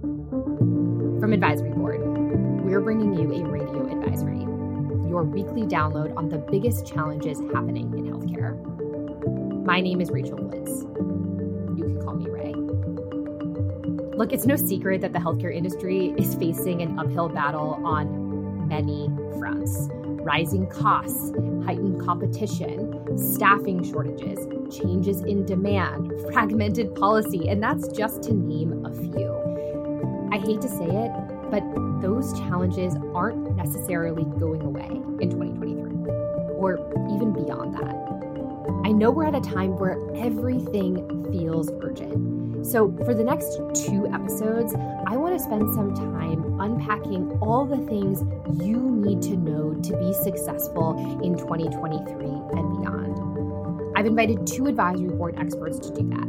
From Advisory Board, we're bringing you a radio advisory, your weekly download on the biggest challenges happening in healthcare. My name is Rachel Woods. You can call me Rae. Look, it's no secret that the healthcare industry is facing an uphill battle on many fronts rising costs, heightened competition, staffing shortages, changes in demand, fragmented policy, and that's just to name a few. I hate to say it, but those challenges aren't necessarily going away in 2023 or even beyond that. I know we're at a time where everything feels urgent. So, for the next two episodes, I want to spend some time unpacking all the things you need to know to be successful in 2023 and beyond. I've invited two advisory board experts to do that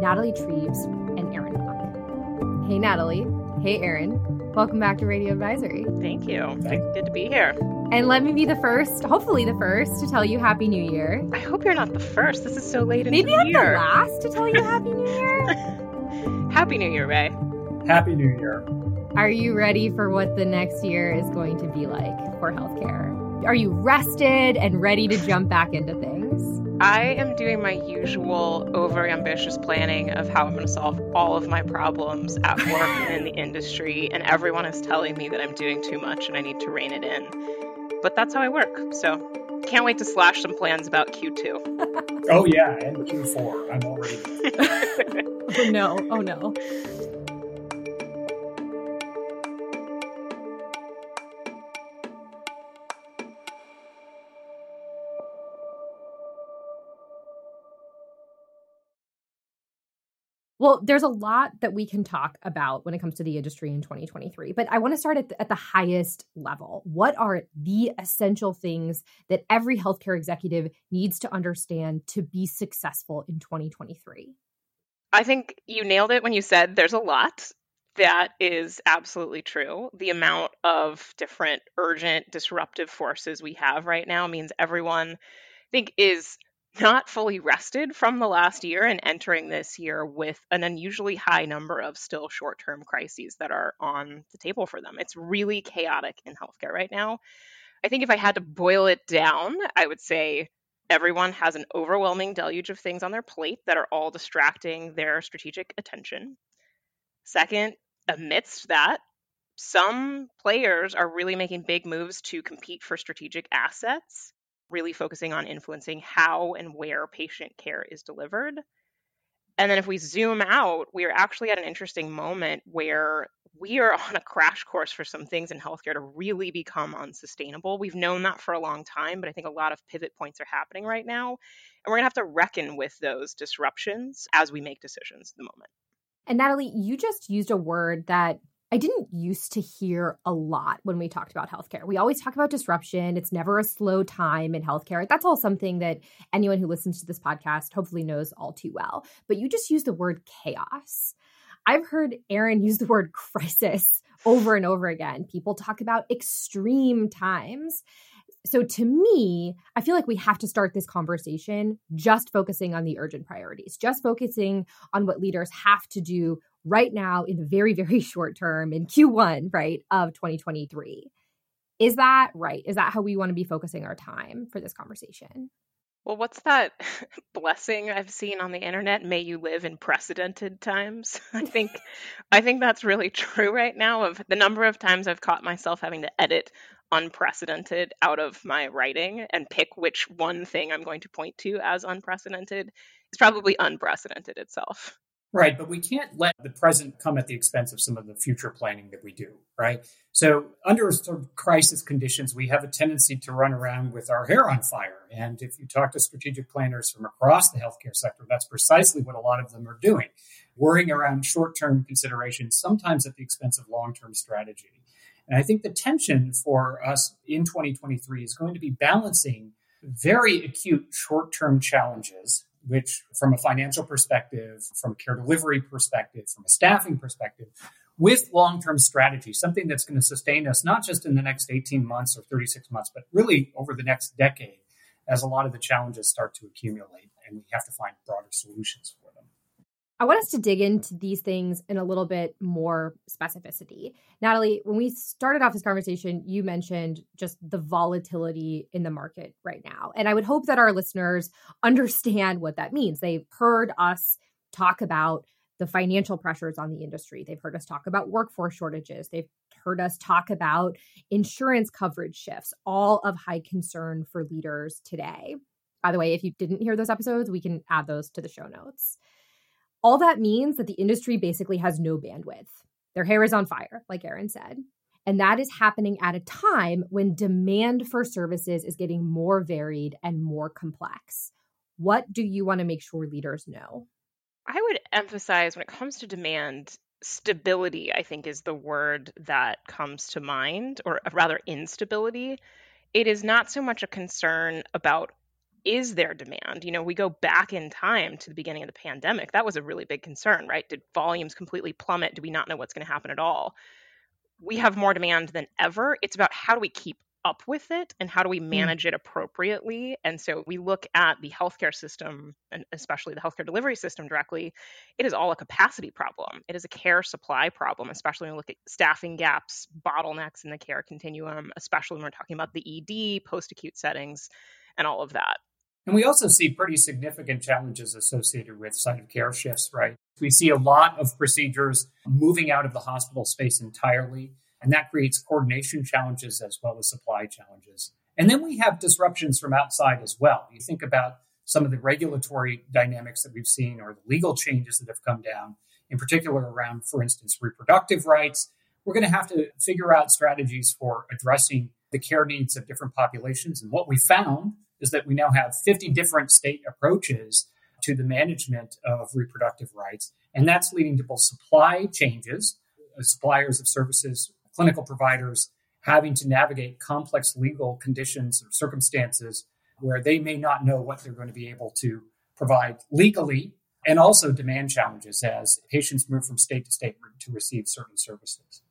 Natalie Trebes and Erin. Hey, Natalie. Hey, Aaron. Welcome back to Radio Advisory. Thank you. Good to be here. And let me be the first, hopefully the first, to tell you Happy New Year. I hope you're not the first. This is so late in the year. Maybe I'm the last to tell you Happy New Year. Happy New Year, Rae. Happy New Year. Are you ready for what the next year is going to be like for healthcare? Are you rested and ready to jump back into things? I am doing my usual over ambitious planning of how I'm going to solve all of my problems at work and in the industry, and everyone is telling me that I'm doing too much and I need to rein it in. But that's how I work. So can't wait to slash some plans about Q2. Oh yeah, and Q4. I'm already. Oh no, oh no. Well, there's a lot that we can talk about when it comes to the industry in 2023, but I want to start at the, at the highest level. What are the essential things that every healthcare executive needs to understand to be successful in 2023? I think you nailed it when you said there's a lot. That is absolutely true. The amount of different urgent disruptive forces we have right now means everyone I think is not fully rested from the last year and entering this year with an unusually high number of still short term crises that are on the table for them. It's really chaotic in healthcare right now. I think if I had to boil it down, I would say everyone has an overwhelming deluge of things on their plate that are all distracting their strategic attention. Second, amidst that, some players are really making big moves to compete for strategic assets really focusing on influencing how and where patient care is delivered. And then if we zoom out, we are actually at an interesting moment where we are on a crash course for some things in healthcare to really become unsustainable. We've known that for a long time, but I think a lot of pivot points are happening right now. And we're going to have to reckon with those disruptions as we make decisions at the moment. And Natalie, you just used a word that I didn't used to hear a lot when we talked about healthcare. We always talk about disruption. It's never a slow time in healthcare. That's all something that anyone who listens to this podcast hopefully knows all too well. But you just use the word chaos. I've heard Erin use the word crisis over and over again. People talk about extreme times. So to me, I feel like we have to start this conversation just focusing on the urgent priorities, just focusing on what leaders have to do right now in the very, very short term in Q1, right, of 2023. Is that right? Is that how we want to be focusing our time for this conversation? Well, what's that blessing I've seen on the internet? May you live in precedented times. I think I think that's really true right now of the number of times I've caught myself having to edit unprecedented out of my writing and pick which one thing I'm going to point to as unprecedented is probably unprecedented itself. Right, but we can't let the present come at the expense of some of the future planning that we do, right? So, under sort of crisis conditions, we have a tendency to run around with our hair on fire. And if you talk to strategic planners from across the healthcare sector, that's precisely what a lot of them are doing, worrying around short term considerations, sometimes at the expense of long term strategy. And I think the tension for us in 2023 is going to be balancing very acute short term challenges which, from a financial perspective, from a care delivery perspective, from a staffing perspective, with long term strategy, something that's going to sustain us not just in the next 18 months or 36 months, but really over the next decade as a lot of the challenges start to accumulate and we have to find broader solutions. I want us to dig into these things in a little bit more specificity. Natalie, when we started off this conversation, you mentioned just the volatility in the market right now. And I would hope that our listeners understand what that means. They've heard us talk about the financial pressures on the industry. They've heard us talk about workforce shortages. They've heard us talk about insurance coverage shifts, all of high concern for leaders today. By the way, if you didn't hear those episodes, we can add those to the show notes. All that means that the industry basically has no bandwidth. Their hair is on fire, like Erin said. And that is happening at a time when demand for services is getting more varied and more complex. What do you want to make sure leaders know? I would emphasize when it comes to demand, stability, I think, is the word that comes to mind, or rather, instability. It is not so much a concern about is there demand? You know, we go back in time to the beginning of the pandemic. That was a really big concern, right? Did volumes completely plummet? Do we not know what's going to happen at all? We have more demand than ever. It's about how do we keep up with it and how do we hmm. manage it appropriately and so we look at the healthcare system and especially the healthcare delivery system directly it is all a capacity problem it is a care supply problem especially when we look at staffing gaps bottlenecks in the care continuum especially when we're talking about the ed post acute settings and all of that and we also see pretty significant challenges associated with site of care shifts, right? We see a lot of procedures moving out of the hospital space entirely, and that creates coordination challenges as well as supply challenges. And then we have disruptions from outside as well. You think about some of the regulatory dynamics that we've seen or the legal changes that have come down, in particular around, for instance, reproductive rights. We're going to have to figure out strategies for addressing the care needs of different populations. And what we found is that we now have 50 different state approaches to the management of reproductive rights. And that's leading to both supply changes, uh, suppliers of services, clinical providers having to navigate complex legal conditions or circumstances where they may not know what they're going to be able to provide legally, and also demand challenges as patients move from state to state to receive certain services.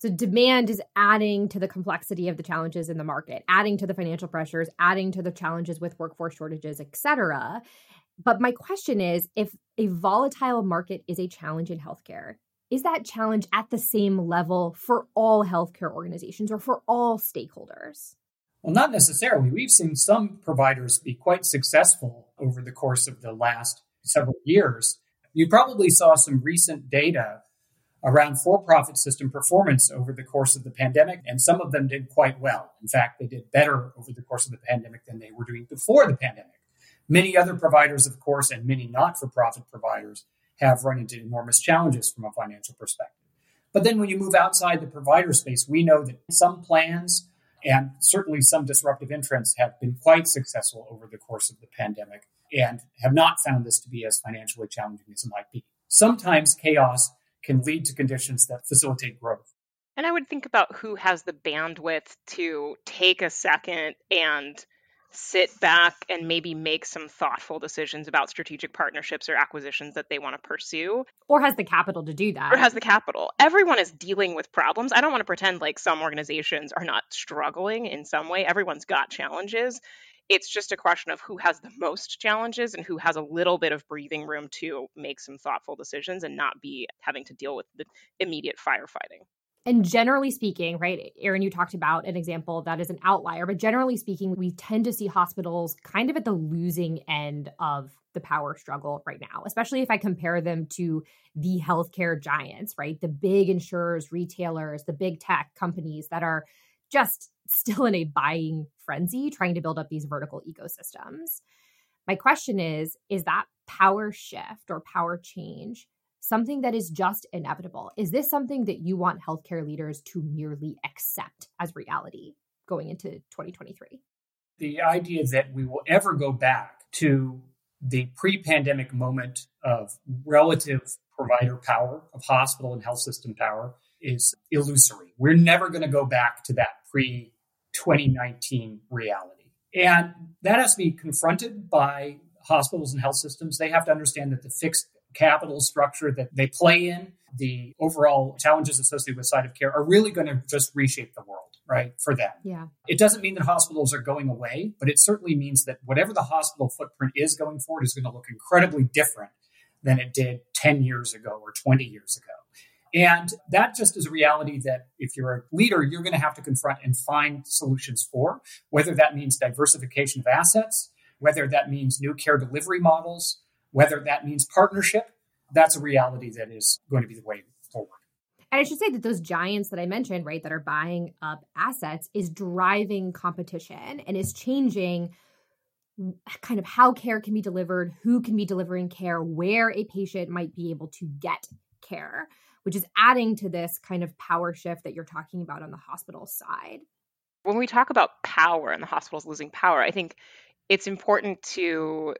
So demand is adding to the complexity of the challenges in the market, adding to the financial pressures, adding to the challenges with workforce shortages, et cetera. But my question is if a volatile market is a challenge in healthcare, is that challenge at the same level for all healthcare organizations or for all stakeholders? Well, not necessarily. We've seen some providers be quite successful over the course of the last several years. You probably saw some recent data around for profit system performance over the course of the pandemic, and some of them did quite well. In fact, they did better over the course of the pandemic than they were doing before the pandemic. Many other providers, of course, and many not for profit providers have run into enormous challenges from a financial perspective. But then when you move outside the provider space, we know that some plans and certainly some disruptive entrants have been quite successful over the course of the pandemic and have not found this to be as financially challenging as it might be. Sometimes chaos can lead to conditions that facilitate growth. And I would think about who has the bandwidth to take a second and sit back and maybe make some thoughtful decisions about strategic partnerships or acquisitions that they want to pursue. Or has the capital to do that. Or has the capital. Everyone is dealing with problems. I don't want to pretend like some organizations are not struggling in some way. Everyone's got challenges. It's just a question of who has the most challenges and who has a little bit of breathing room to make some thoughtful decisions and not be having to deal with the immediate firefighting. And generally speaking, right, Erin, you talked about an example that is an outlier, but generally speaking, we tend to see hospitals kind of at the losing end of the power struggle right now, especially if I compare them to the healthcare giants, right? The big insurers, retailers, the big tech companies that are just still in a buying frenzy trying to build up these vertical ecosystems. My question is is that power shift or power change something that is just inevitable? Is this something that you want healthcare leaders to merely accept as reality going into 2023? The idea that we will ever go back to the pre pandemic moment of relative provider power, of hospital and health system power, is illusory. We're never going to go back to that pre 2019 reality. And that has to be confronted by hospitals and health systems. They have to understand that the fixed capital structure that they play in, the overall challenges associated with site of care are really going to just reshape the world, right, for them. Yeah. It doesn't mean that hospitals are going away, but it certainly means that whatever the hospital footprint is going forward is going to look incredibly different than it did 10 years ago or 20 years ago. And that just is a reality that if you're a leader, you're going to have to confront and find solutions for, whether that means diversification of assets, whether that means new care delivery models, whether that means partnership. That's a reality that is going to be the way forward. And I should say that those giants that I mentioned, right, that are buying up assets is driving competition and is changing kind of how care can be delivered, who can be delivering care, where a patient might be able to get care, which is adding to this kind of power shift that you're talking about on the hospital side. When we talk about power and the hospitals losing power, I think it's important to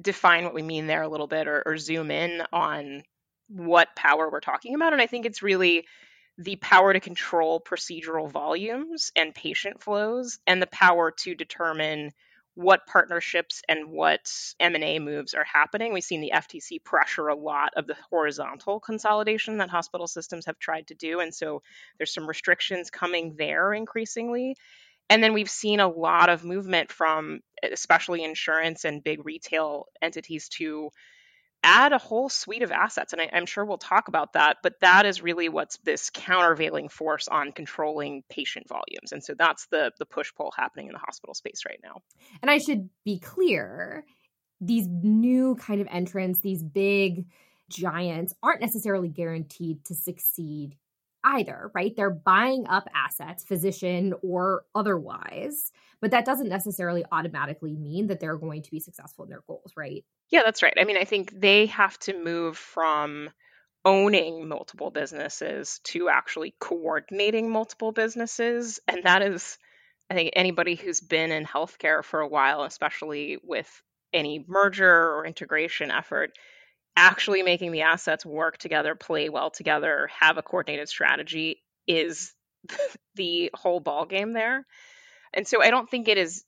define what we mean there a little bit or, or zoom in on what power we're talking about. And I think it's really the power to control procedural volumes and patient flows and the power to determine what partnerships and what M&A moves are happening. We've seen the FTC pressure a lot of the horizontal consolidation that hospital systems have tried to do and so there's some restrictions coming there increasingly. And then we've seen a lot of movement from especially insurance and big retail entities to add a whole suite of assets. And I, am sure we'll talk about that, but that is really what's this countervailing force on controlling patient volumes. And so that's the the push pull happening in the hospital space right now. And I should be clear, these new kind of entrants, these big giants aren't necessarily guaranteed to succeed either, right? They're buying up assets, physician or otherwise, but that doesn't necessarily automatically mean that they're going to be successful in their goals, right? Yeah, that's right. I mean, I think they have to move from owning multiple businesses to actually coordinating multiple businesses. And that is, I think, anybody who's been in healthcare for a while, especially with any merger or integration effort, actually making the assets work together, play well together, have a coordinated strategy is the whole ball game there. And so I don't think it is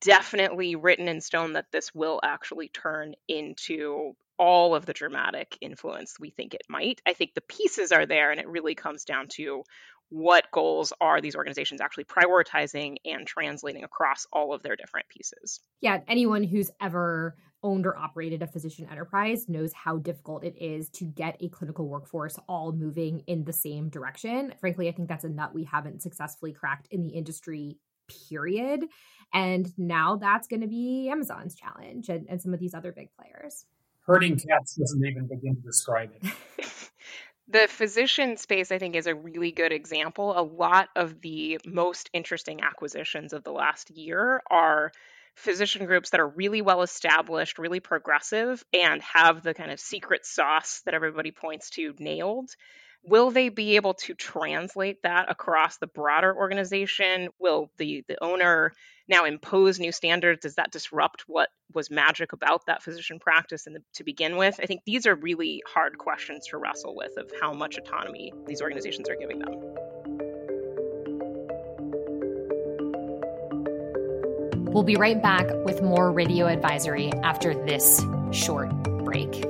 definitely written in stone that this will actually turn into all of the dramatic influence we think it might. I think the pieces are there and it really comes down to what goals are these organizations actually prioritizing and translating across all of their different pieces. Yeah, anyone who's ever owned or operated a physician enterprise knows how difficult it is to get a clinical workforce all moving in the same direction. Frankly, I think that's a nut we haven't successfully cracked in the industry, period. And now that's going to be Amazon's challenge and, and some of these other big players. Herding cats doesn't even begin to describe it. the physician space, I think, is a really good example. A lot of the most interesting acquisitions of the last year are physician groups that are really well established, really progressive, and have the kind of secret sauce that everybody points to nailed. Will they be able to translate that across the broader organization? Will the, the owner now impose new standards? Does that disrupt what was magic about that physician practice the, to begin with? I think these are really hard questions to wrestle with of how much autonomy these organizations are giving them. We'll be right back with more radio advisory after this short break.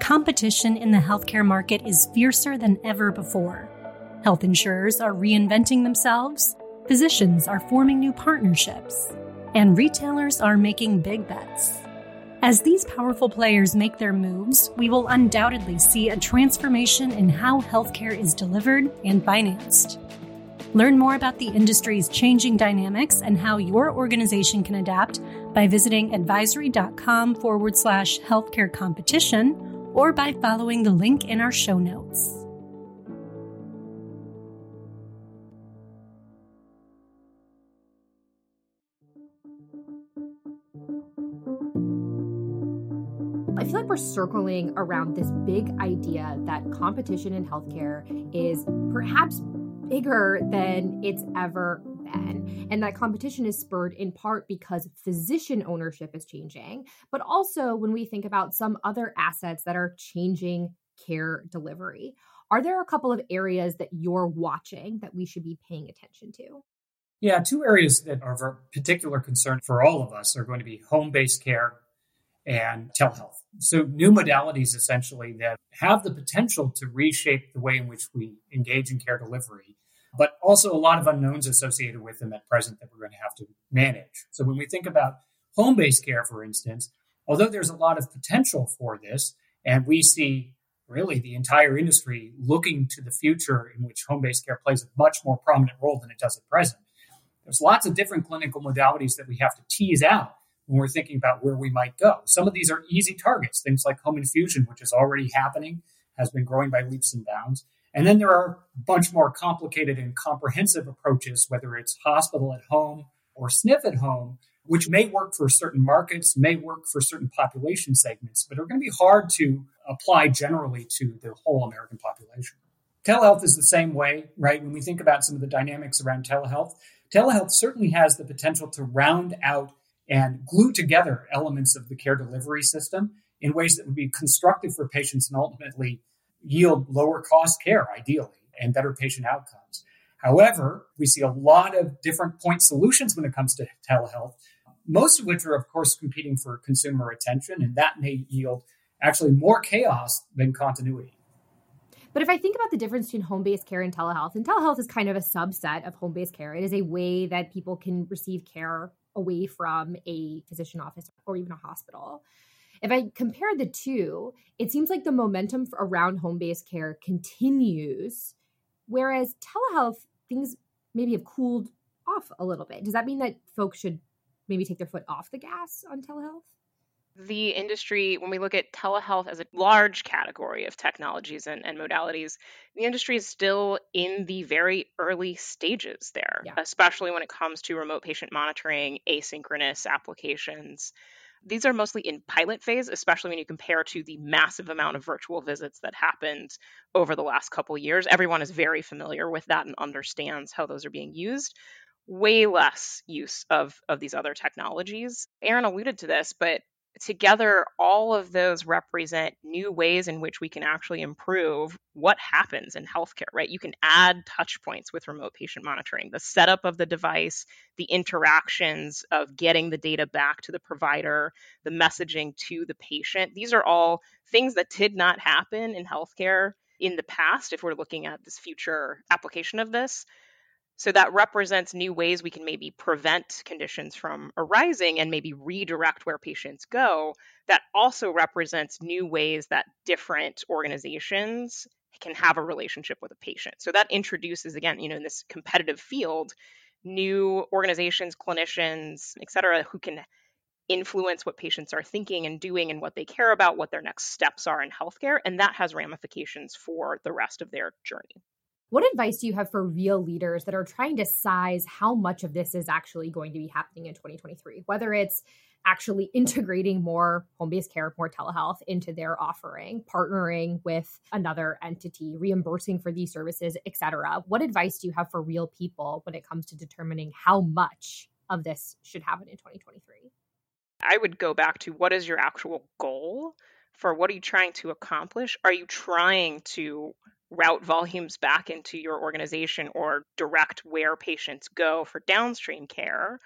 Competition in the healthcare market is fiercer than ever before. Health insurers are reinventing themselves, physicians are forming new partnerships and retailers are making big bets. As these powerful players make their moves, we will undoubtedly see a transformation in how healthcare is delivered and financed. Learn more about the industry's changing dynamics and how your organization can adapt by visiting advisory.com forward slash healthcare competition or by following the link in our show notes. We're circling around this big idea that competition in healthcare is perhaps bigger than it's ever been. And that competition is spurred in part because physician ownership is changing, but also when we think about some other assets that are changing care delivery. Are there a couple of areas that you're watching that we should be paying attention to? Yeah, two areas that are of particular concern for all of us are going to be home based care and telehealth. So, new modalities essentially that have the potential to reshape the way in which we engage in care delivery, but also a lot of unknowns associated with them at present that we're going to have to manage. So, when we think about home based care, for instance, although there's a lot of potential for this, and we see really the entire industry looking to the future in which home based care plays a much more prominent role than it does at present. There's lots of different clinical modalities that we have to tease out when we're thinking about where we might go. Some of these are easy targets, things like home infusion, which is already happening, has been growing by leaps and bounds. And then there are a bunch more complicated and comprehensive approaches, whether it's hospital at home or SNF at home, which may work for certain markets, may work for certain population segments, but are going to be hard to apply generally to the whole American population. Telehealth is the same way, right? When we think about some of the dynamics around telehealth, telehealth certainly has the potential to round out and glue together elements of the care delivery system in ways that would be constructive for patients and ultimately yield lower cost care, ideally, and better patient outcomes. However, we see a lot of different point solutions when it comes to telehealth, most of which are, of course, competing for consumer attention, and that may yield actually more chaos than continuity. But if I think about the difference between home based care and telehealth, and telehealth is kind of a subset of home based care, it is a way that people can receive care away from a physician office or even a hospital. If I compare the two, it seems like the momentum around home based care continues, whereas telehealth, things maybe have cooled off a little bit. Does that mean that folks should maybe take their foot off the gas on telehealth? The industry, when we look at telehealth as a large category of technologies and, and modalities, the industry is still in the very early stages there, yeah. especially when it comes to remote patient monitoring, asynchronous applications. These are mostly in pilot phase, especially when you compare to the massive amount of virtual visits that happened over the last couple years. Everyone is very familiar with that and understands how those are being used way less use of of these other technologies. Aaron alluded to this, but together, all of those represent new ways in which we can actually improve what happens in healthcare, right? You can add touch points with remote patient monitoring, the setup of the device, the interactions of getting the data back to the provider, the messaging to the patient. These are all things that did not happen in healthcare in the past if we're looking at this future application of this. So that represents new ways we can maybe prevent conditions from arising and maybe redirect where patients go. That also represents new ways that different organizations can have a relationship with a patient. So that introduces, again, you know, in this competitive field, new organizations, clinicians, et cetera, who can influence what patients are thinking and doing and what they care about, what their next steps are in healthcare. And that has ramifications for the rest of their journey. What advice do you have for real leaders that are trying to size how much of this is actually going to be happening in 2023? Whether it's actually integrating more home based care, more telehealth into their offering, partnering with another entity, reimbursing for these services, et cetera. What advice do you have for real people when it comes to determining how much of this should happen in 2023? I would go back to what is your actual goal for what are you trying to accomplish? Are you trying to route volumes back into your organization or direct where patients go for downstream care?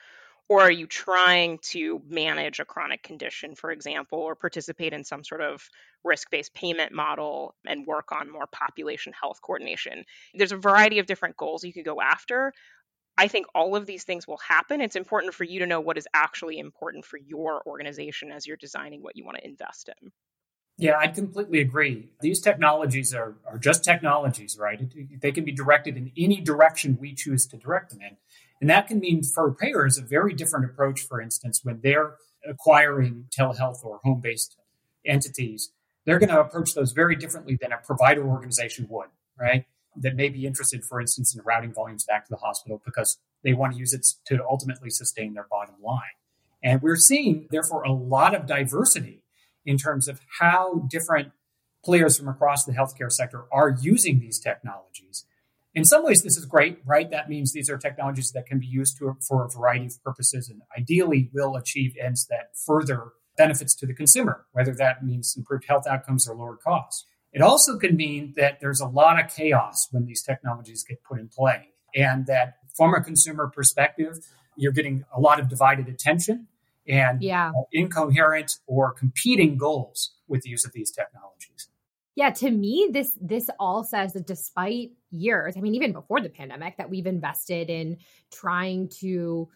Or are you trying to manage a chronic condition, for example, or participate in some sort of risk based payment model and work on more population health coordination? There's a variety of different goals you could go after. I think all of these things will happen. It's important for you to know what is actually important for your organization as you're designing what you want to invest in. Yeah, I'd completely agree. These technologies are, are just technologies, right? They can be directed in any direction we choose to direct them in. And that can mean for payers a very different approach, for instance, when they're acquiring telehealth or home based entities, they're going to approach those very differently than a provider organization would, right? That may be interested, for instance, in routing volumes back to the hospital because they want to use it to ultimately sustain their bottom line. And we're seeing, therefore, a lot of diversity in terms of how different players from across the healthcare sector are using these technologies. In some ways, this is great, right? That means these are technologies that can be used to, for a variety of purposes and ideally will achieve ends that further benefits to the consumer, whether that means improved health outcomes or lower costs. It also can mean that there's a lot of chaos when these technologies get put in play, and that from a consumer perspective, you're getting a lot of divided attention and yeah. uh, incoherent or competing goals with the use of these technologies. Yeah, to me, this this all says that despite years, I mean, even before the pandemic, that we've invested in trying to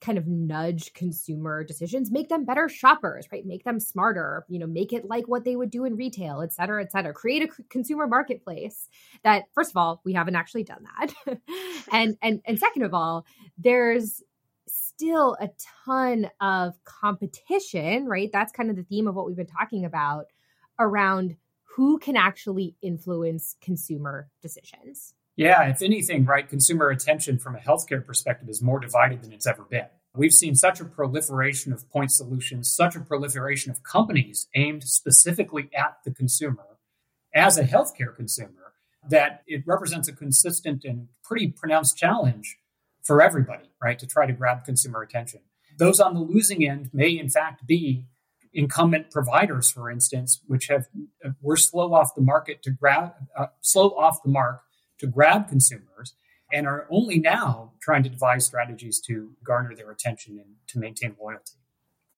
kind of nudge consumer decisions, make them better shoppers, right? Make them smarter, you know, make it like what they would do in retail, et cetera, et cetera. Create a consumer marketplace that, first of all, we haven't actually done that. and and and second of all, there's still a ton of competition, right? That's kind of the theme of what we've been talking about around who can actually influence consumer decisions. Yeah, if anything, right, consumer attention from a healthcare perspective is more divided than it's ever been. We've seen such a proliferation of point solutions, such a proliferation of companies aimed specifically at the consumer as a healthcare consumer that it represents a consistent and pretty pronounced challenge for everybody, right, to try to grab consumer attention. Those on the losing end may, in fact, be incumbent providers, for instance, which have were slow off the market to grab, uh, slow off the mark to grab consumers, and are only now trying to devise strategies to garner their attention and to maintain loyalty.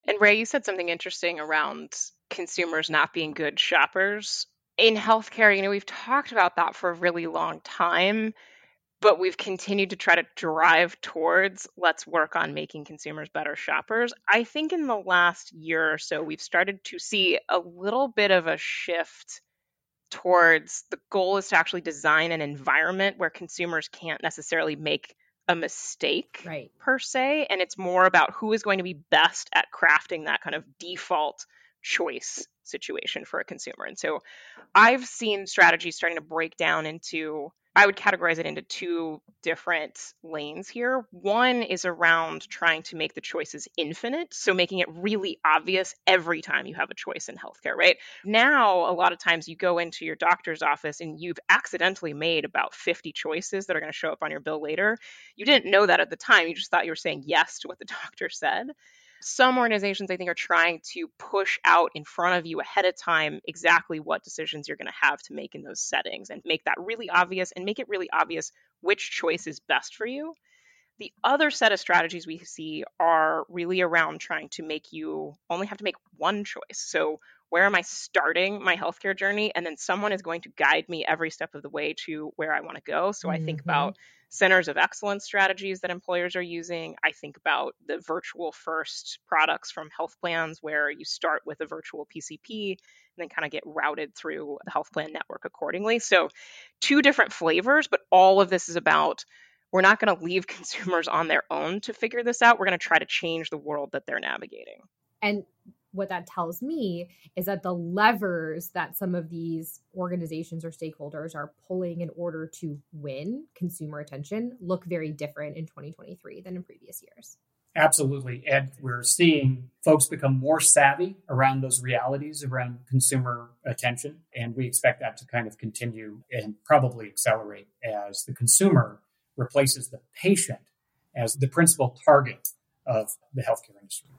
And Rae, you said something interesting around consumers not being good shoppers. In healthcare, you know, we've talked about that for a really long time but we've continued to try to drive towards let's work on making consumers better shoppers. I think in the last year or so, we've started to see a little bit of a shift towards the goal is to actually design an environment where consumers can't necessarily make a mistake right. per se. And it's more about who is going to be best at crafting that kind of default choice situation for a consumer. And so I've seen strategies starting to break down into I would categorize it into two different lanes here. One is around trying to make the choices infinite, so making it really obvious every time you have a choice in healthcare, right? Now, a lot of times you go into your doctor's office and you've accidentally made about 50 choices that are going to show up on your bill later. You didn't know that at the time, you just thought you were saying yes to what the doctor said some organizations i think are trying to push out in front of you ahead of time exactly what decisions you're going to have to make in those settings and make that really obvious and make it really obvious which choice is best for you the other set of strategies we see are really around trying to make you only have to make one choice so where am I starting my healthcare journey? And then someone is going to guide me every step of the way to where I want to go. So. I think mm-hmm. about centers of excellence strategies that employers are using. I think about the virtual first products from health plans where you start with a virtual PCP and then kind of get routed through the health plan network accordingly. So, two different flavors, but all of this is about we're not going to leave consumers on their own to figure this out. We're going to try to change the world that they're navigating. And what that tells me is that the levers that some of these organizations or stakeholders are pulling in order to win consumer attention look very different in 2023 than in previous years. Absolutely. And we're seeing folks become more savvy around those realities around consumer attention. And we expect that to kind of continue and probably accelerate as the consumer replaces the patient as the principal target of the healthcare industry.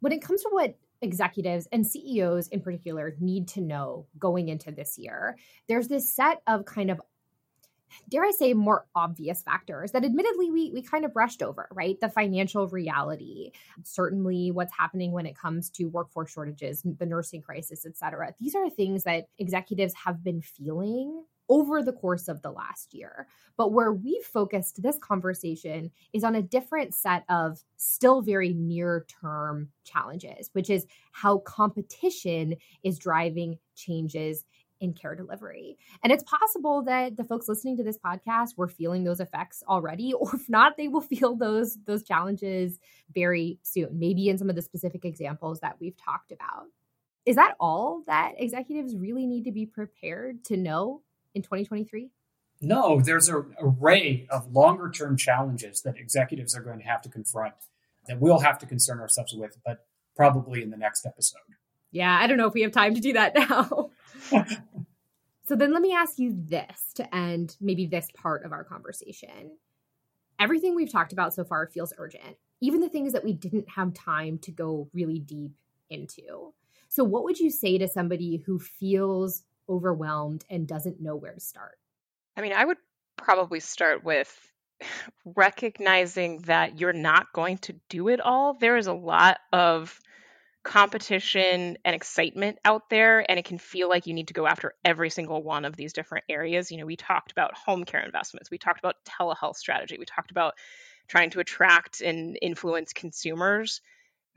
When it comes to what executives and CEOs in particular need to know going into this year. There's this set of kind of dare I say more obvious factors that admittedly we we kind of brushed over, right? The financial reality, certainly what's happening when it comes to workforce shortages, the nursing crisis, et cetera. These are things that executives have been feeling over the course of the last year. But where we've focused this conversation is on a different set of still very near term challenges, which is how competition is driving changes in care delivery. And it's possible that the folks listening to this podcast were feeling those effects already or if not they will feel those those challenges very soon, maybe in some of the specific examples that we've talked about. Is that all that executives really need to be prepared to know in 2023? No, there's an array of longer term challenges that executives are going to have to confront that we'll have to concern ourselves with, but probably in the next episode. Yeah, I don't know if we have time to do that now. so then let me ask you this to end maybe this part of our conversation. Everything we've talked about so far feels urgent, even the things that we didn't have time to go really deep into. So, what would you say to somebody who feels overwhelmed and doesn't know where to start? I mean, I would probably start with recognizing that you're not going to do it all. There is a lot of competition and excitement out there and it can feel like you need to go after every single one of these different areas you know we talked about home care investments we talked about telehealth strategy we talked about trying to attract and influence consumers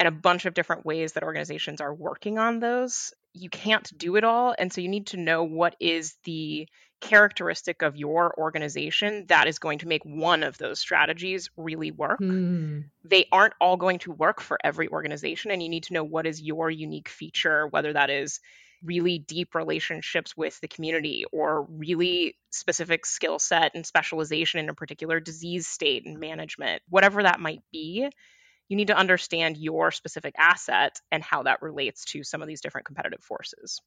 and a bunch of different ways that organizations are working on those you can't do it all and so you need to know what is the characteristic of your organization that is going to make one of those strategies really work. Mm. They aren't all going to work for every organization, and you need to know what is your unique feature, whether that is really deep relationships with the community or really specific skill set and specialization in a particular disease state and management, whatever that might be. You need to understand your specific asset and how that relates to some of these different competitive forces.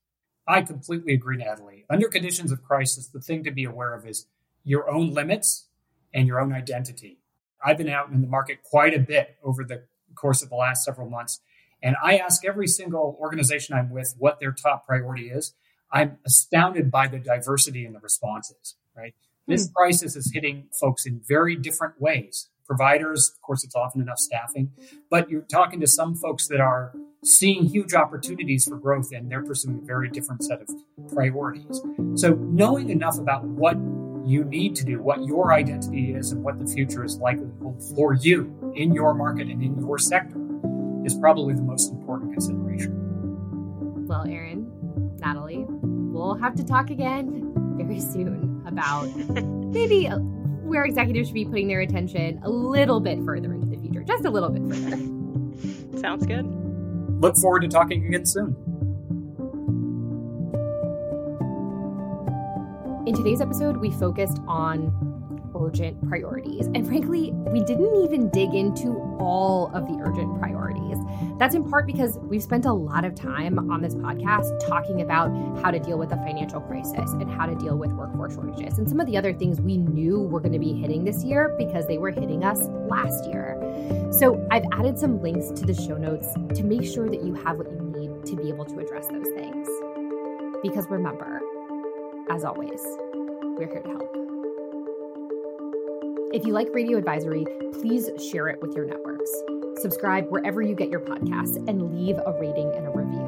I completely agree, Natalie. Under conditions of crisis, the thing to be aware of is your own limits and your own identity. I've been out in the market quite a bit over the course of the last several months, and I ask every single organization I'm with what their top priority is. I'm astounded by the diversity in the responses, right? This hmm. crisis is hitting folks in very different ways. Providers, of course, it's often enough staffing, but you're talking to some folks that are seeing huge opportunities for growth and they're pursuing a very different set of priorities. So, knowing enough about what you need to do, what your identity is, and what the future is likely for you in your market and in your sector is probably the most important consideration. Well, Aaron, Natalie, we'll have to talk again very soon about maybe where executives should be putting their attention a little bit further into the future, just a little bit further. Sounds good look forward to talking again soon. In today's episode, we focused on urgent priorities. And frankly, we didn't even dig into all of the urgent priorities. That's in part because we've spent a lot of time on this podcast talking about how to deal with the financial crisis and how to deal with workforce shortages and some of the other things we knew were going to be hitting this year because they were hitting us last year. So I've added some links to the show notes to make sure that you have what you need to be able to address those things. Because remember, as always, we're here to help. If you like Radio Advisory, please share it with your networks. Subscribe wherever you get your podcasts and leave a rating and a review.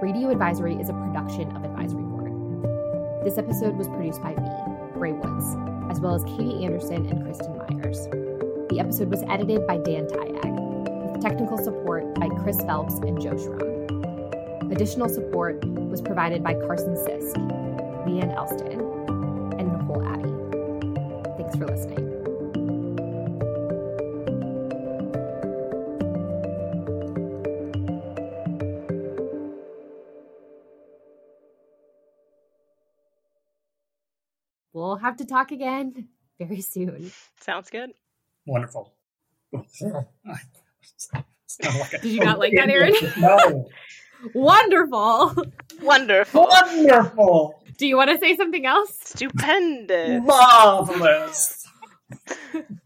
Radio Advisory is a production of Advisory Board. This episode was produced by me, Rae Woods, as well as Katie Anderson and Kristen Myers. The episode was edited by Dan Tayag, with technical support by Chris Phelps and Joe Schrum. Additional support was provided by Carson Sisk, Leanne Elston, for listening. We'll have to talk again very soon. Sounds good. Wonderful. Did you not like that, Aaron? No. Wonderful. Wonderful. Wonderful. Do you want to say something else? Stupendous. Marvelous.